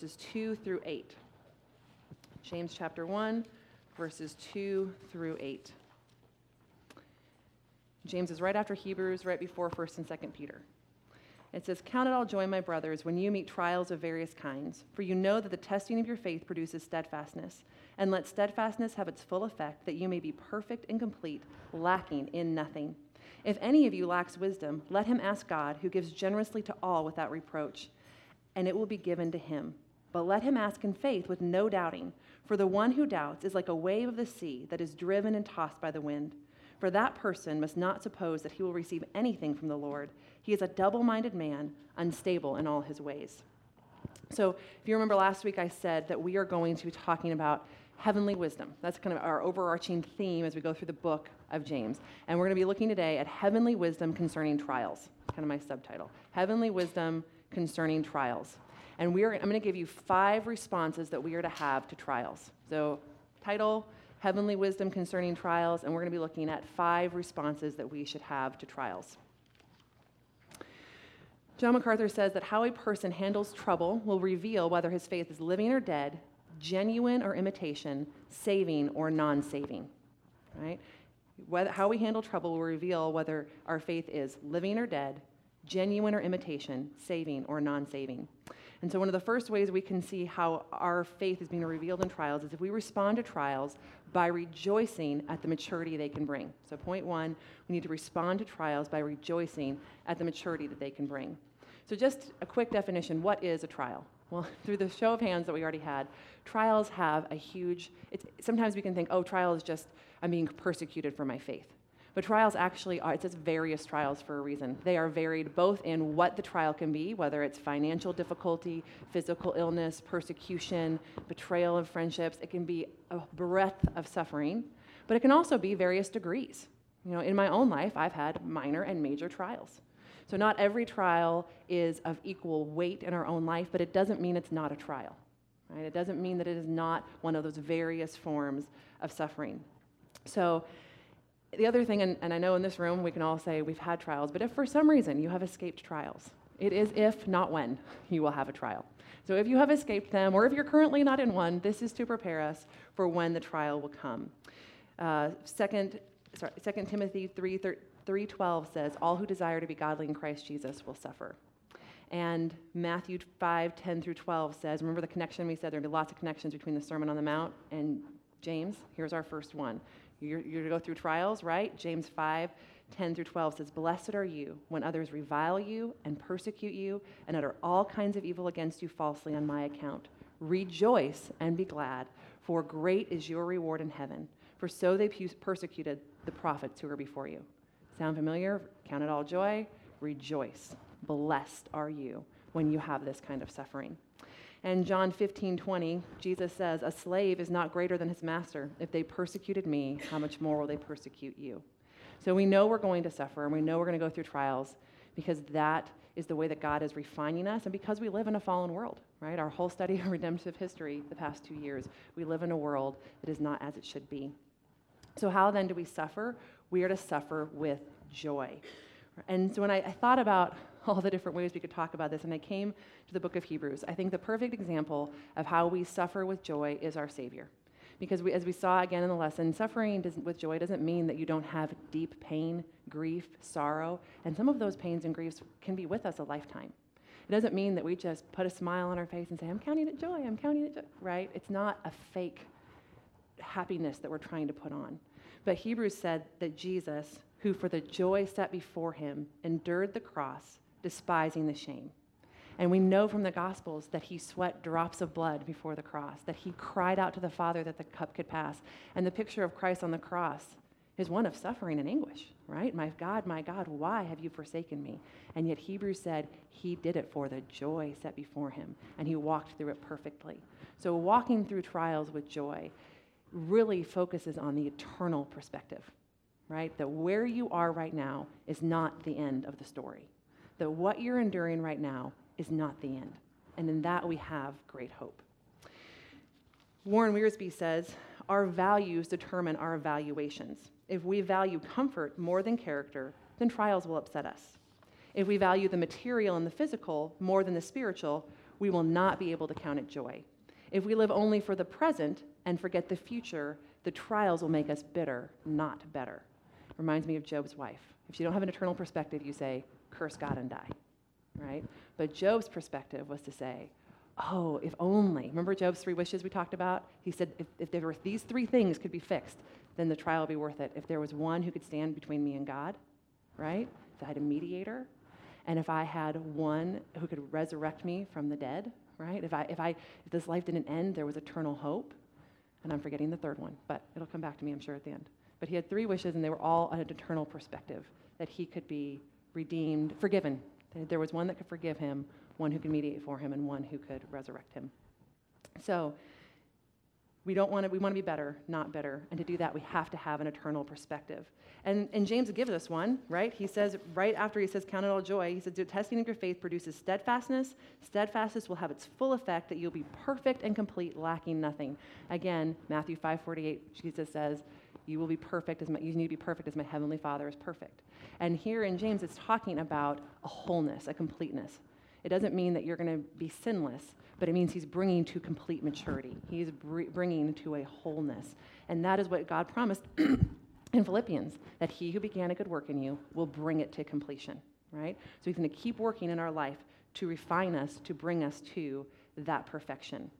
verses 2 through 8. James chapter 1, verses 2 through 8. James is right after Hebrews, right before 1st and 2nd Peter. It says, Count it all joy, my brothers, when you meet trials of various kinds, for you know that the testing of your faith produces steadfastness. And let steadfastness have its full effect, that you may be perfect and complete, lacking in nothing. If any of you lacks wisdom, let him ask God, who gives generously to all without reproach, and it will be given to him. But let him ask in faith with no doubting, for the one who doubts is like a wave of the sea that is driven and tossed by the wind. For that person must not suppose that he will receive anything from the Lord. He is a double minded man, unstable in all his ways. So, if you remember last week, I said that we are going to be talking about heavenly wisdom. That's kind of our overarching theme as we go through the book of James. And we're going to be looking today at heavenly wisdom concerning trials. Kind of my subtitle Heavenly wisdom concerning trials. And we are, I'm going to give you five responses that we are to have to trials. So, title Heavenly Wisdom Concerning Trials, and we're going to be looking at five responses that we should have to trials. John MacArthur says that how a person handles trouble will reveal whether his faith is living or dead, genuine or imitation, saving or non saving. Right? How we handle trouble will reveal whether our faith is living or dead, genuine or imitation, saving or non saving. And so, one of the first ways we can see how our faith is being revealed in trials is if we respond to trials by rejoicing at the maturity they can bring. So, point one, we need to respond to trials by rejoicing at the maturity that they can bring. So, just a quick definition what is a trial? Well, through the show of hands that we already had, trials have a huge, it's sometimes we can think, oh, trial is just, I'm being persecuted for my faith. But trials actually are, it says various trials for a reason. They are varied both in what the trial can be, whether it's financial difficulty, physical illness, persecution, betrayal of friendships. It can be a breadth of suffering, but it can also be various degrees. You know, in my own life, I've had minor and major trials. So not every trial is of equal weight in our own life, but it doesn't mean it's not a trial. Right? It doesn't mean that it is not one of those various forms of suffering. So the other thing, and, and I know in this room we can all say we've had trials, but if for some reason you have escaped trials, it is if, not when, you will have a trial. So if you have escaped them, or if you're currently not in one, this is to prepare us for when the trial will come. Uh, second, sorry, 2 Timothy 3, 3.12 says, All who desire to be godly in Christ Jesus will suffer. And Matthew 5, 10 through 12 says, remember the connection we said there are lots of connections between the Sermon on the Mount and James? Here's our first one. You're, you're to go through trials, right? James 5, 10 through 12 says, Blessed are you when others revile you and persecute you and utter all kinds of evil against you falsely on my account. Rejoice and be glad, for great is your reward in heaven. For so they persecuted the prophets who were before you. Sound familiar? Count it all joy. Rejoice. Blessed are you when you have this kind of suffering. And John 15, 20, Jesus says, A slave is not greater than his master. If they persecuted me, how much more will they persecute you? So we know we're going to suffer and we know we're going to go through trials because that is the way that God is refining us and because we live in a fallen world, right? Our whole study of redemptive history the past two years, we live in a world that is not as it should be. So, how then do we suffer? We are to suffer with joy. And so when I, I thought about all the different ways we could talk about this. And I came to the book of Hebrews. I think the perfect example of how we suffer with joy is our Savior. Because we, as we saw again in the lesson, suffering with joy doesn't mean that you don't have deep pain, grief, sorrow. And some of those pains and griefs can be with us a lifetime. It doesn't mean that we just put a smile on our face and say, I'm counting it joy, I'm counting it joy, right? It's not a fake happiness that we're trying to put on. But Hebrews said that Jesus, who for the joy set before him endured the cross, despising the shame. And we know from the Gospels that he sweat drops of blood before the cross, that he cried out to the Father that the cup could pass. And the picture of Christ on the cross is one of suffering and anguish, right? My God, my God, why have you forsaken me? And yet Hebrews said he did it for the joy set before him, and he walked through it perfectly. So walking through trials with joy really focuses on the eternal perspective, right? That where you are right now is not the end of the story that what you're enduring right now is not the end. And in that, we have great hope. Warren Wiersbe says, Our values determine our evaluations. If we value comfort more than character, then trials will upset us. If we value the material and the physical more than the spiritual, we will not be able to count it joy. If we live only for the present and forget the future, the trials will make us bitter, not better. Reminds me of Job's wife. If you don't have an eternal perspective, you say, curse God and die, right? But Job's perspective was to say, oh, if only. Remember Job's three wishes we talked about? He said, if, if there were these three things could be fixed, then the trial would be worth it. If there was one who could stand between me and God, right? If I had a mediator, and if I had one who could resurrect me from the dead, right? If I if I if this life didn't end, there was eternal hope. And I'm forgetting the third one, but it'll come back to me, I'm sure, at the end. But he had three wishes, and they were all on an eternal perspective that he could be redeemed, forgiven. There was one that could forgive him, one who could mediate for him, and one who could resurrect him. So we don't want to, we want to be better, not bitter. And to do that, we have to have an eternal perspective. And, and James gives us one, right? He says, right after he says, Count it all joy, he says, the Testing of your faith produces steadfastness. Steadfastness will have its full effect that you'll be perfect and complete, lacking nothing. Again, Matthew 5 48, Jesus says, You will be perfect as my, you need to be perfect as my heavenly Father is perfect. And here in James, it's talking about a wholeness, a completeness. It doesn't mean that you're going to be sinless, but it means he's bringing to complete maturity. He's br- bringing to a wholeness. And that is what God promised in Philippians that he who began a good work in you will bring it to completion, right? So he's going to keep working in our life to refine us, to bring us to that perfection.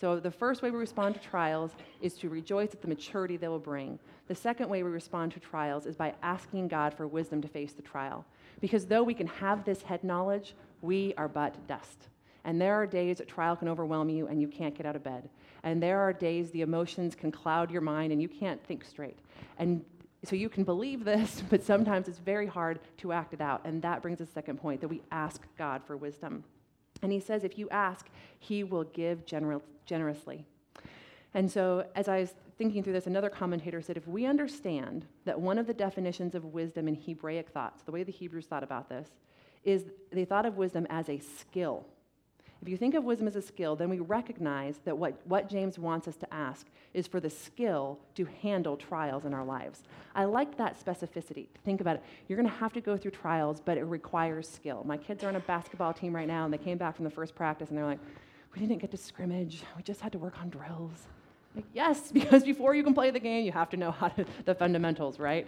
So the first way we respond to trials is to rejoice at the maturity they will bring. The second way we respond to trials is by asking God for wisdom to face the trial. Because though we can have this head knowledge, we are but dust. And there are days that trial can overwhelm you and you can't get out of bed. And there are days the emotions can cloud your mind and you can't think straight. And so you can believe this, but sometimes it's very hard to act it out. And that brings us second point that we ask God for wisdom. And he says, if you ask, he will give gener- generously. And so, as I was thinking through this, another commentator said if we understand that one of the definitions of wisdom in Hebraic thoughts, the way the Hebrews thought about this, is they thought of wisdom as a skill. If you think of wisdom as a skill, then we recognize that what, what James wants us to ask is for the skill to handle trials in our lives. I like that specificity. Think about it. You're going to have to go through trials, but it requires skill. My kids are on a basketball team right now, and they came back from the first practice, and they're like, we didn't get to scrimmage. We just had to work on drills. Like, yes, because before you can play the game, you have to know how to, the fundamentals, right?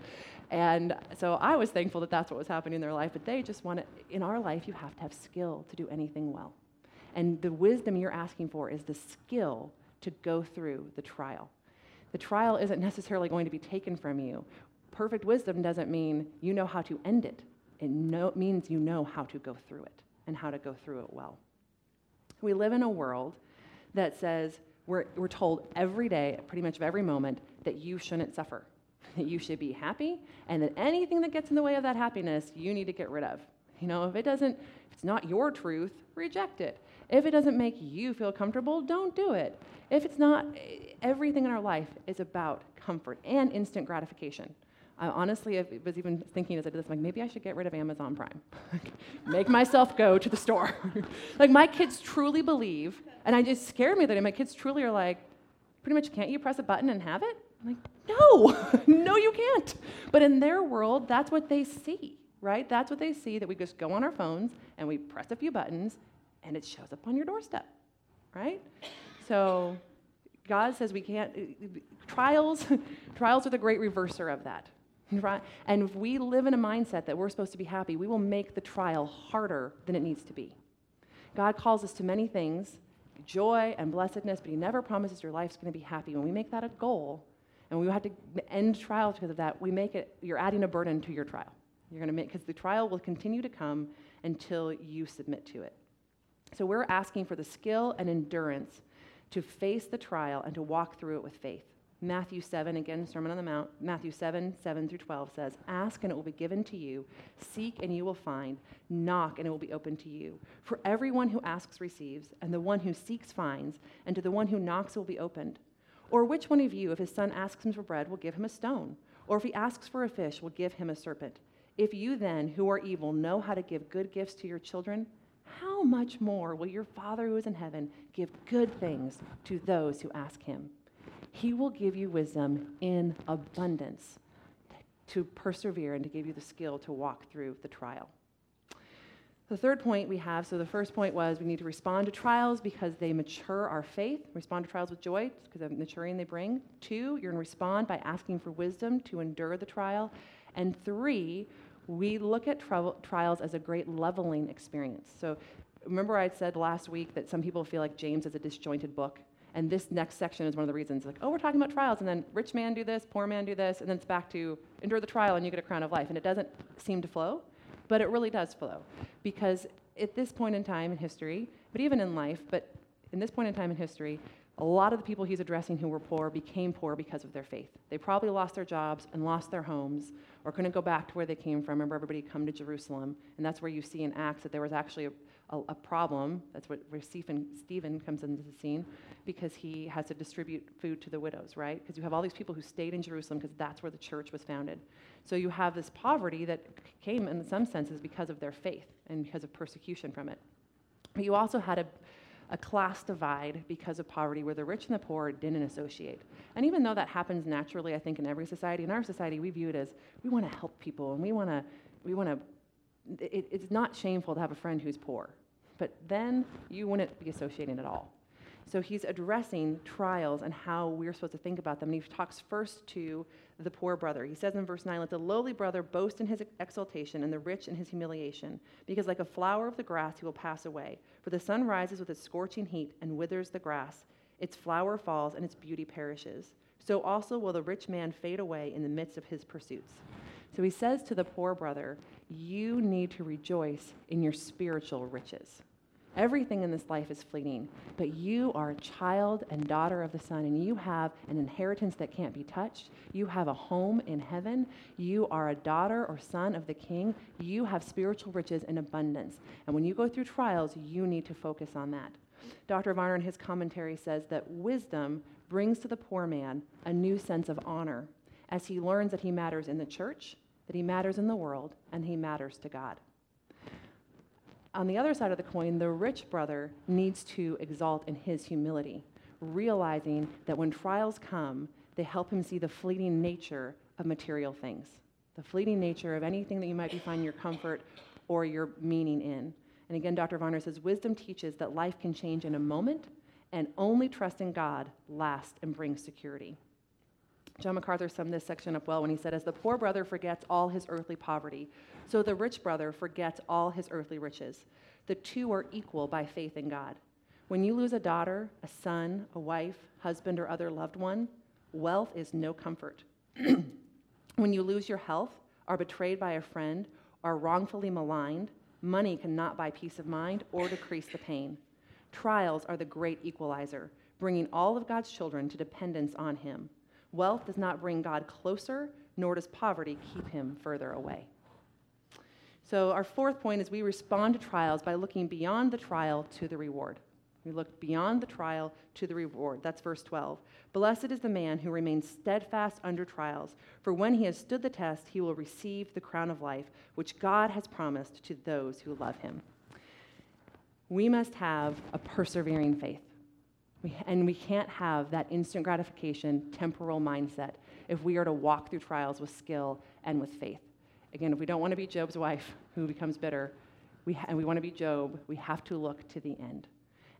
And so I was thankful that that's what was happening in their life, but they just want to, in our life, you have to have skill to do anything well. And the wisdom you're asking for is the skill to go through the trial. The trial isn't necessarily going to be taken from you. Perfect wisdom doesn't mean you know how to end it, it no, means you know how to go through it and how to go through it well. We live in a world that says we're, we're told every day, pretty much every moment, that you shouldn't suffer, that you should be happy, and that anything that gets in the way of that happiness, you need to get rid of. You know, if it doesn't, if it's not your truth, reject it. If it doesn't make you feel comfortable, don't do it. If it's not, everything in our life is about comfort and instant gratification. I honestly I was even thinking as I did this, like maybe I should get rid of Amazon Prime. Make myself go to the store. like my kids truly believe, and I just scared me that my kids truly are like, pretty much can't you press a button and have it? I'm like, no, no, you can't. But in their world, that's what they see, right? That's what they see that we just go on our phones and we press a few buttons and it shows up on your doorstep, right? So God says we can't, uh, trials, trials are the great reverser of that. Right? And if we live in a mindset that we're supposed to be happy, we will make the trial harder than it needs to be. God calls us to many things, joy and blessedness, but He never promises your life's going to be happy. When we make that a goal, and we have to end trials because of that, we make it, you're adding a burden to your trial. You're going to make, because the trial will continue to come until you submit to it. So we're asking for the skill and endurance to face the trial and to walk through it with faith. Matthew 7, again, Sermon on the Mount, Matthew 7, 7 through 12 says, Ask and it will be given to you, seek and you will find, knock and it will be opened to you. For everyone who asks receives, and the one who seeks finds, and to the one who knocks will be opened. Or which one of you, if his son asks him for bread, will give him a stone? Or if he asks for a fish, will give him a serpent? If you then, who are evil, know how to give good gifts to your children, how much more will your Father who is in heaven give good things to those who ask him? He will give you wisdom in abundance to persevere and to give you the skill to walk through the trial. The third point we have so the first point was we need to respond to trials because they mature our faith. Respond to trials with joy because of the maturing they bring. Two, you're going to respond by asking for wisdom to endure the trial. And three, we look at tri- trials as a great leveling experience. So remember, I said last week that some people feel like James is a disjointed book. And this next section is one of the reasons, like, oh, we're talking about trials, and then rich man do this, poor man do this, and then it's back to endure the trial and you get a crown of life. And it doesn't seem to flow but it really does flow. Because at this point in time in history, but even in life, but in this point in time in history, a lot of the people he's addressing who were poor became poor because of their faith. They probably lost their jobs and lost their homes or couldn't go back to where they came from. Remember, everybody come to Jerusalem. And that's where you see in Acts that there was actually a, a, a problem. That's what, where Stephen, Stephen comes into the scene because he has to distribute food to the widows, right? Because you have all these people who stayed in Jerusalem because that's where the church was founded. So you have this poverty that came, in some senses, because of their faith and because of persecution from it. But you also had a, a class divide because of poverty where the rich and the poor didn't associate. And even though that happens naturally, I think, in every society, in our society, we view it as we want to help people and we want to, we want to, it, it's not shameful to have a friend who's poor. But then you wouldn't be associating at all. So he's addressing trials and how we're supposed to think about them. And he talks first to the poor brother. He says in verse 9, Let the lowly brother boast in his exaltation and the rich in his humiliation, because like a flower of the grass he will pass away. For the sun rises with its scorching heat and withers the grass, its flower falls and its beauty perishes. So also will the rich man fade away in the midst of his pursuits. So he says to the poor brother, You need to rejoice in your spiritual riches. Everything in this life is fleeting, but you are a child and daughter of the Son, and you have an inheritance that can't be touched. You have a home in heaven. You are a daughter or son of the King. You have spiritual riches in abundance. And when you go through trials, you need to focus on that. Dr. Varner, in his commentary, says that wisdom brings to the poor man a new sense of honor as he learns that he matters in the church, that he matters in the world, and he matters to God on the other side of the coin, the rich brother needs to exalt in his humility, realizing that when trials come, they help him see the fleeting nature of material things, the fleeting nature of anything that you might be finding your comfort or your meaning in. And again, Dr. Varner says wisdom teaches that life can change in a moment, and only trust in God lasts and brings security. John MacArthur summed this section up well when he said, As the poor brother forgets all his earthly poverty, so the rich brother forgets all his earthly riches. The two are equal by faith in God. When you lose a daughter, a son, a wife, husband, or other loved one, wealth is no comfort. when you lose your health, are betrayed by a friend, are wrongfully maligned, money cannot buy peace of mind or decrease the pain. Trials are the great equalizer, bringing all of God's children to dependence on Him. Wealth does not bring God closer, nor does poverty keep him further away. So, our fourth point is we respond to trials by looking beyond the trial to the reward. We look beyond the trial to the reward. That's verse 12. Blessed is the man who remains steadfast under trials, for when he has stood the test, he will receive the crown of life, which God has promised to those who love him. We must have a persevering faith. We, and we can't have that instant gratification, temporal mindset if we are to walk through trials with skill and with faith. Again, if we don't want to be Job's wife who becomes bitter, we ha- and we want to be Job, we have to look to the end.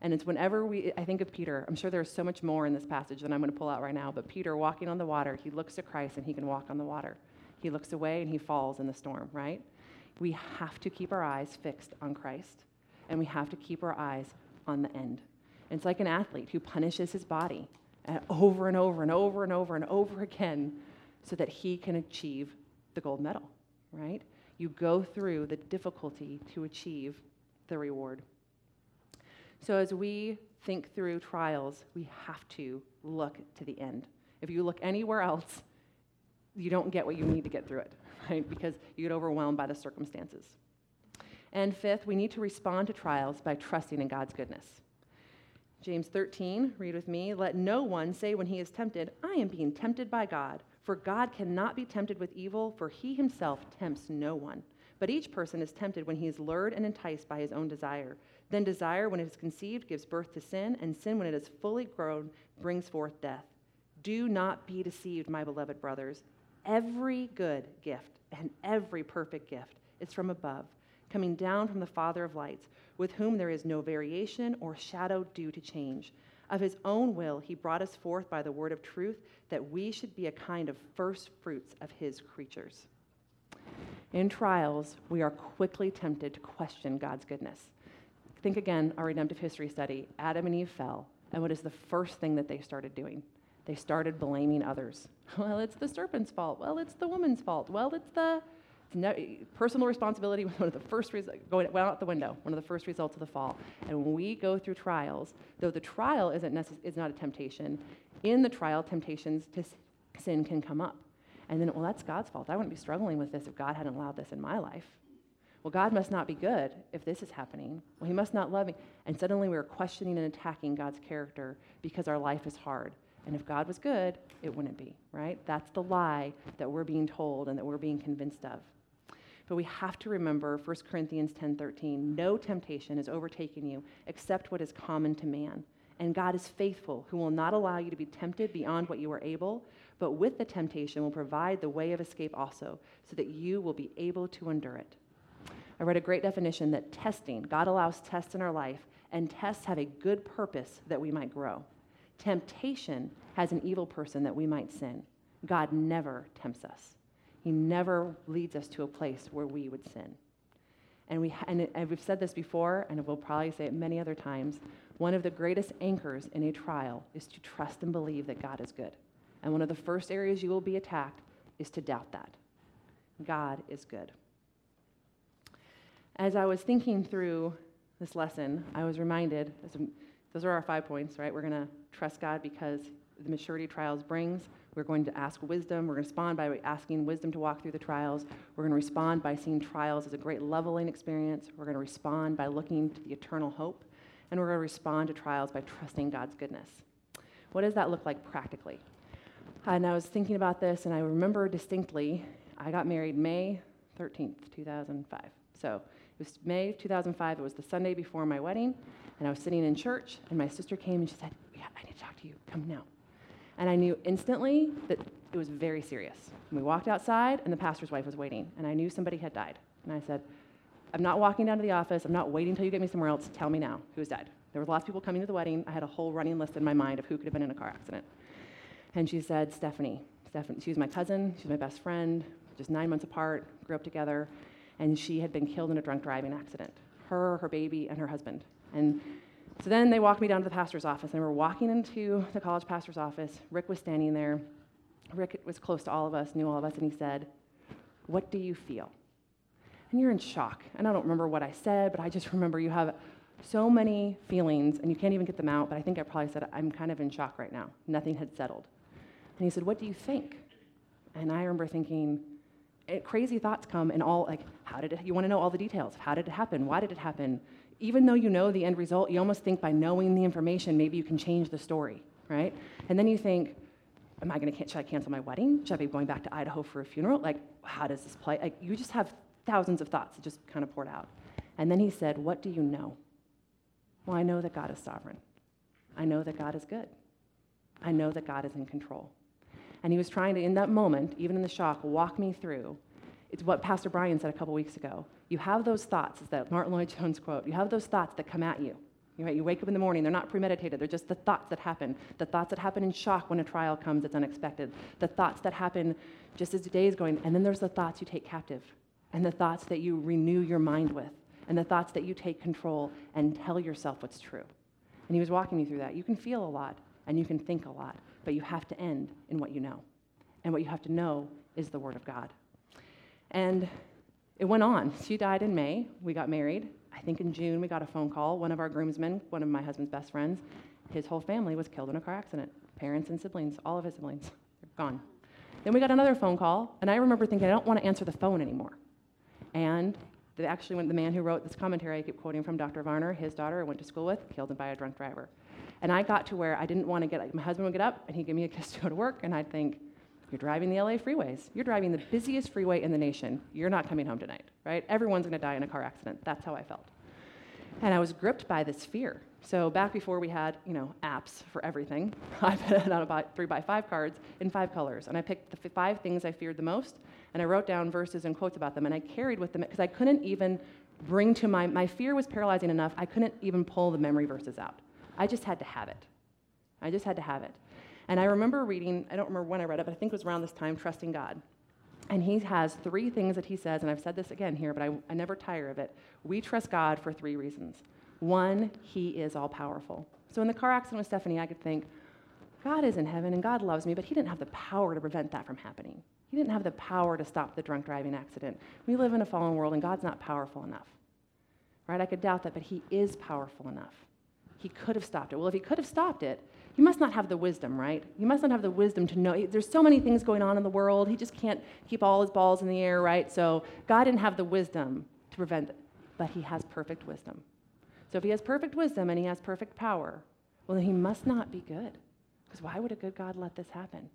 And it's whenever we, I think of Peter, I'm sure there's so much more in this passage than I'm going to pull out right now, but Peter walking on the water, he looks to Christ and he can walk on the water. He looks away and he falls in the storm, right? We have to keep our eyes fixed on Christ, and we have to keep our eyes on the end. It's like an athlete who punishes his body uh, over and over and over and over and over again so that he can achieve the gold medal, right? You go through the difficulty to achieve the reward. So as we think through trials, we have to look to the end. If you look anywhere else, you don't get what you need to get through it, right? Because you get overwhelmed by the circumstances. And fifth, we need to respond to trials by trusting in God's goodness. James 13, read with me. Let no one say when he is tempted, I am being tempted by God. For God cannot be tempted with evil, for he himself tempts no one. But each person is tempted when he is lured and enticed by his own desire. Then desire, when it is conceived, gives birth to sin, and sin, when it is fully grown, brings forth death. Do not be deceived, my beloved brothers. Every good gift and every perfect gift is from above, coming down from the Father of lights, with whom there is no variation or shadow due to change. Of his own will, he brought us forth by the word of truth, that we should be a kind of first fruits of his creatures. In trials, we are quickly tempted to question God's goodness. Think again, our redemptive history study. Adam and Eve fell, and what is the first thing that they started doing? They started blaming others. Well, it's the serpent's fault. Well, it's the woman's fault. Well, it's the personal responsibility was one of the first going went out the window, one of the first results of the fall. And when we go through trials, though the trial isn't necess- is not a temptation, in the trial, temptations to sin can come up. And then, well, that's God's fault. I wouldn't be struggling with this if God hadn't allowed this in my life. Well, God must not be good if this is happening. Well, He must not love me. And suddenly we're questioning and attacking God's character because our life is hard. And if God was good, it wouldn't be, right? That's the lie that we're being told and that we're being convinced of. But we have to remember 1 Corinthians 10:13, no temptation has overtaken you except what is common to man. And God is faithful, who will not allow you to be tempted beyond what you are able, but with the temptation will provide the way of escape also, so that you will be able to endure it. I read a great definition that testing, God allows tests in our life, and tests have a good purpose that we might grow. Temptation has an evil person that we might sin. God never tempts us. He never leads us to a place where we would sin. And, we, and, and we've said this before, and we'll probably say it many other times. One of the greatest anchors in a trial is to trust and believe that God is good. And one of the first areas you will be attacked is to doubt that. God is good. As I was thinking through this lesson, I was reminded those are our five points, right? We're going to trust God because the maturity trials brings. We're going to ask wisdom. We're going to respond by asking wisdom to walk through the trials. We're going to respond by seeing trials as a great leveling experience. We're going to respond by looking to the eternal hope. And we're going to respond to trials by trusting God's goodness. What does that look like practically? And I was thinking about this, and I remember distinctly I got married May 13th, 2005. So it was May 2005. It was the Sunday before my wedding, and I was sitting in church, and my sister came and she said, Yeah, I need to talk to you. Come now. And I knew instantly that it was very serious. And we walked outside, and the pastor's wife was waiting, and I knew somebody had died. And I said, I'm not walking down to the office. I'm not waiting until you get me somewhere else. Tell me now who's dead. There were lots of people coming to the wedding. I had a whole running list in my mind of who could have been in a car accident. And she said, Stephanie. Stephanie. She was my cousin. She was my best friend, just nine months apart, grew up together. And she had been killed in a drunk driving accident. Her, her baby, and her husband. And so then they walked me down to the pastor's office, and we were walking into the college pastor's office. Rick was standing there. Rick was close to all of us, knew all of us, and he said, What do you feel? And you're in shock. And I don't remember what I said, but I just remember you have so many feelings, and you can't even get them out. But I think I probably said, I'm kind of in shock right now. Nothing had settled. And he said, What do you think? And I remember thinking, eh, crazy thoughts come and all like, how did it, you want to know all the details? How did it happen? Why did it happen? Even though you know the end result, you almost think by knowing the information, maybe you can change the story, right? And then you think, am I going to, should I cancel my wedding? Should I be going back to Idaho for a funeral? Like, how does this play? Like, you just have thousands of thoughts that just kind of poured out. And then he said, what do you know? Well, I know that God is sovereign. I know that God is good. I know that God is in control. And he was trying to, in that moment, even in the shock, walk me through. It's what Pastor Brian said a couple weeks ago you have those thoughts, is that Martyn Lloyd-Jones quote, you have those thoughts that come at you. You, you wake up in the morning, they're not premeditated, they're just the thoughts that happen. The thoughts that happen in shock when a trial comes, it's unexpected. The thoughts that happen just as the day is going, and then there's the thoughts you take captive, and the thoughts that you renew your mind with, and the thoughts that you take control and tell yourself what's true. And he was walking me through that. You can feel a lot, and you can think a lot, but you have to end in what you know. And what you have to know is the Word of God. And it went on. She died in May. We got married. I think in June we got a phone call. One of our groomsmen, one of my husband's best friends, his whole family was killed in a car accident. Parents and siblings, all of his siblings, gone. Then we got another phone call, and I remember thinking, I don't want to answer the phone anymore. And actually went, the man who wrote this commentary I keep quoting from Dr. Varner, his daughter I went to school with, killed by a drunk driver. And I got to where I didn't want to get, like, my husband would get up and he'd give me a kiss to go to work, and I'd think, you're driving the LA freeways. You're driving the busiest freeway in the nation. You're not coming home tonight, right? Everyone's going to die in a car accident. That's how I felt. And I was gripped by this fear. So back before we had, you know, apps for everything, I put out about three by five cards in five colors, and I picked the five things I feared the most, and I wrote down verses and quotes about them, and I carried with them because I couldn't even bring to my, my fear was paralyzing enough, I couldn't even pull the memory verses out. I just had to have it. I just had to have it. And I remember reading, I don't remember when I read it, but I think it was around this time, Trusting God. And he has three things that he says, and I've said this again here, but I, I never tire of it. We trust God for three reasons. One, he is all powerful. So in the car accident with Stephanie, I could think, God is in heaven and God loves me, but he didn't have the power to prevent that from happening. He didn't have the power to stop the drunk driving accident. We live in a fallen world and God's not powerful enough. Right? I could doubt that, but he is powerful enough. He could have stopped it. Well, if he could have stopped it, he must not have the wisdom, right? You must not have the wisdom to know. There's so many things going on in the world. He just can't keep all his balls in the air, right? So God didn't have the wisdom to prevent it, but he has perfect wisdom. So if he has perfect wisdom and he has perfect power, well, then he must not be good. Because why would a good God let this happen?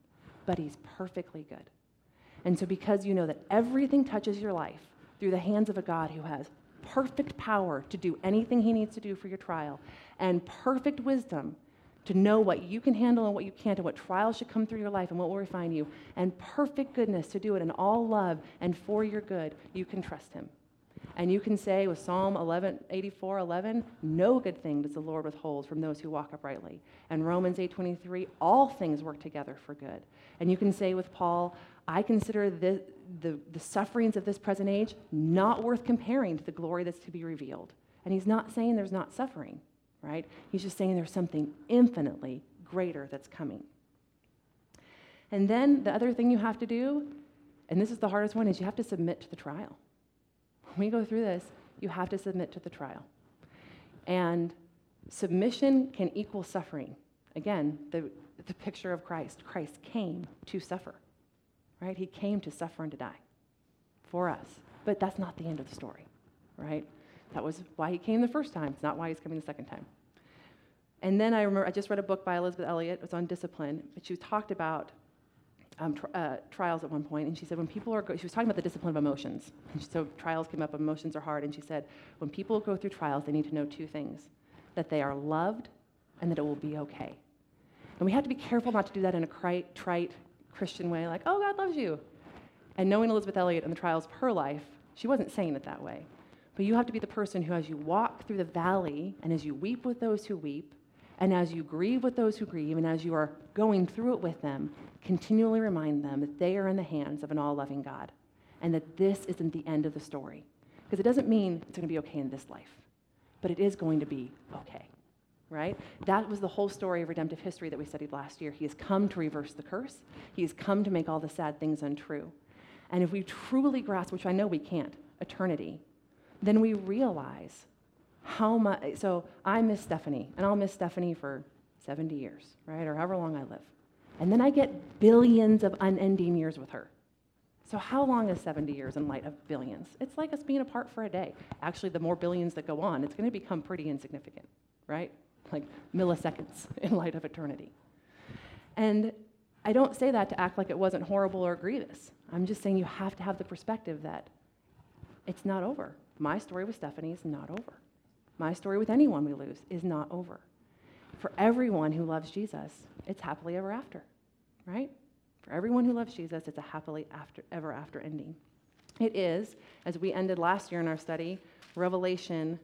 But he's perfectly good. And so, because you know that everything touches your life through the hands of a God who has perfect power to do anything he needs to do for your trial and perfect wisdom to know what you can handle and what you can't and what trials should come through your life and what will refine you and perfect goodness to do it in all love and for your good, you can trust him. And you can say with Psalm 11, 84, 11, no good thing does the Lord withhold from those who walk uprightly. And Romans 8, 23, all things work together for good. And you can say with Paul, I consider the, the, the sufferings of this present age not worth comparing to the glory that's to be revealed. And he's not saying there's not suffering, right? He's just saying there's something infinitely greater that's coming. And then the other thing you have to do, and this is the hardest one, is you have to submit to the trial. When we go through this, you have to submit to the trial. And submission can equal suffering. Again, the, the picture of Christ. Christ came to suffer right? He came to suffer and to die for us. But that's not the end of the story, right? That was why he came the first time. It's not why he's coming the second time. And then I remember I just read a book by Elisabeth Elliot. It was on discipline, but she talked about um, tr- uh, trials at one point, and she said when people are go- she was talking about the discipline of emotions. So trials came up, emotions are hard, and she said when people go through trials, they need to know two things: that they are loved, and that it will be okay. And we have to be careful not to do that in a trite, Christian way, like, oh, God loves you. And knowing Elisabeth Elliot and the trials of her life, she wasn't saying it that way. But you have to be the person who, as you walk through the valley, and as you weep with those who weep, and as you grieve with those who grieve, and as you are going through it with them, continually remind them that they are in the hands of an all loving God, and that this isn't the end of the story. Because it doesn't mean it's going to be okay in this life, but it is going to be okay right? That was the whole story of redemptive history that we studied last year. He has come to reverse the curse, He has come to make all the sad things untrue. And if we truly grasp, which I know we can't, eternity, then we realize how much. So I miss Stephanie, and I'll miss Stephanie for 70 years, right? Or however long I live. And then I get billions of unending years with her. So, how long is 70 years in light of billions? It's like us being apart for a day. Actually, the more billions that go on, it's going to become pretty insignificant, right? like milliseconds in light of eternity. And I don't say that to act like it wasn't horrible or grievous. I'm just saying you have to have the perspective that it's not over. My story with Stephanie is not over. My story with anyone we lose is not over. For everyone who loves Jesus, it's happily ever after, right? For everyone who loves Jesus, it's a happily after, ever after ending. It is, as we ended last year in our study, Revelation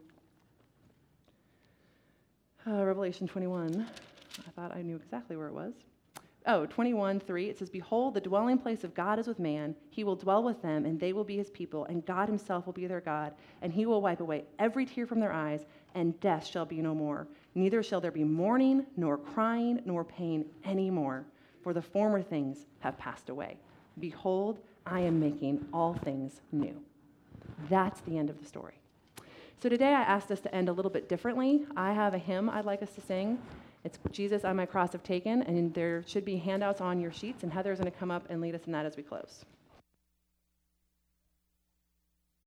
uh, Revelation 21. I thought I knew exactly where it was. Oh, 21, 3. It says, Behold, the dwelling place of God is with man. He will dwell with them, and they will be his people, and God himself will be their God. And he will wipe away every tear from their eyes, and death shall be no more. Neither shall there be mourning, nor crying, nor pain any more, for the former things have passed away. Behold, I am making all things new. That's the end of the story. So today I asked us to end a little bit differently. I have a hymn I'd like us to sing. It's Jesus I My Cross Have Taken, and there should be handouts on your sheets, and Heather's going to come up and lead us in that as we close.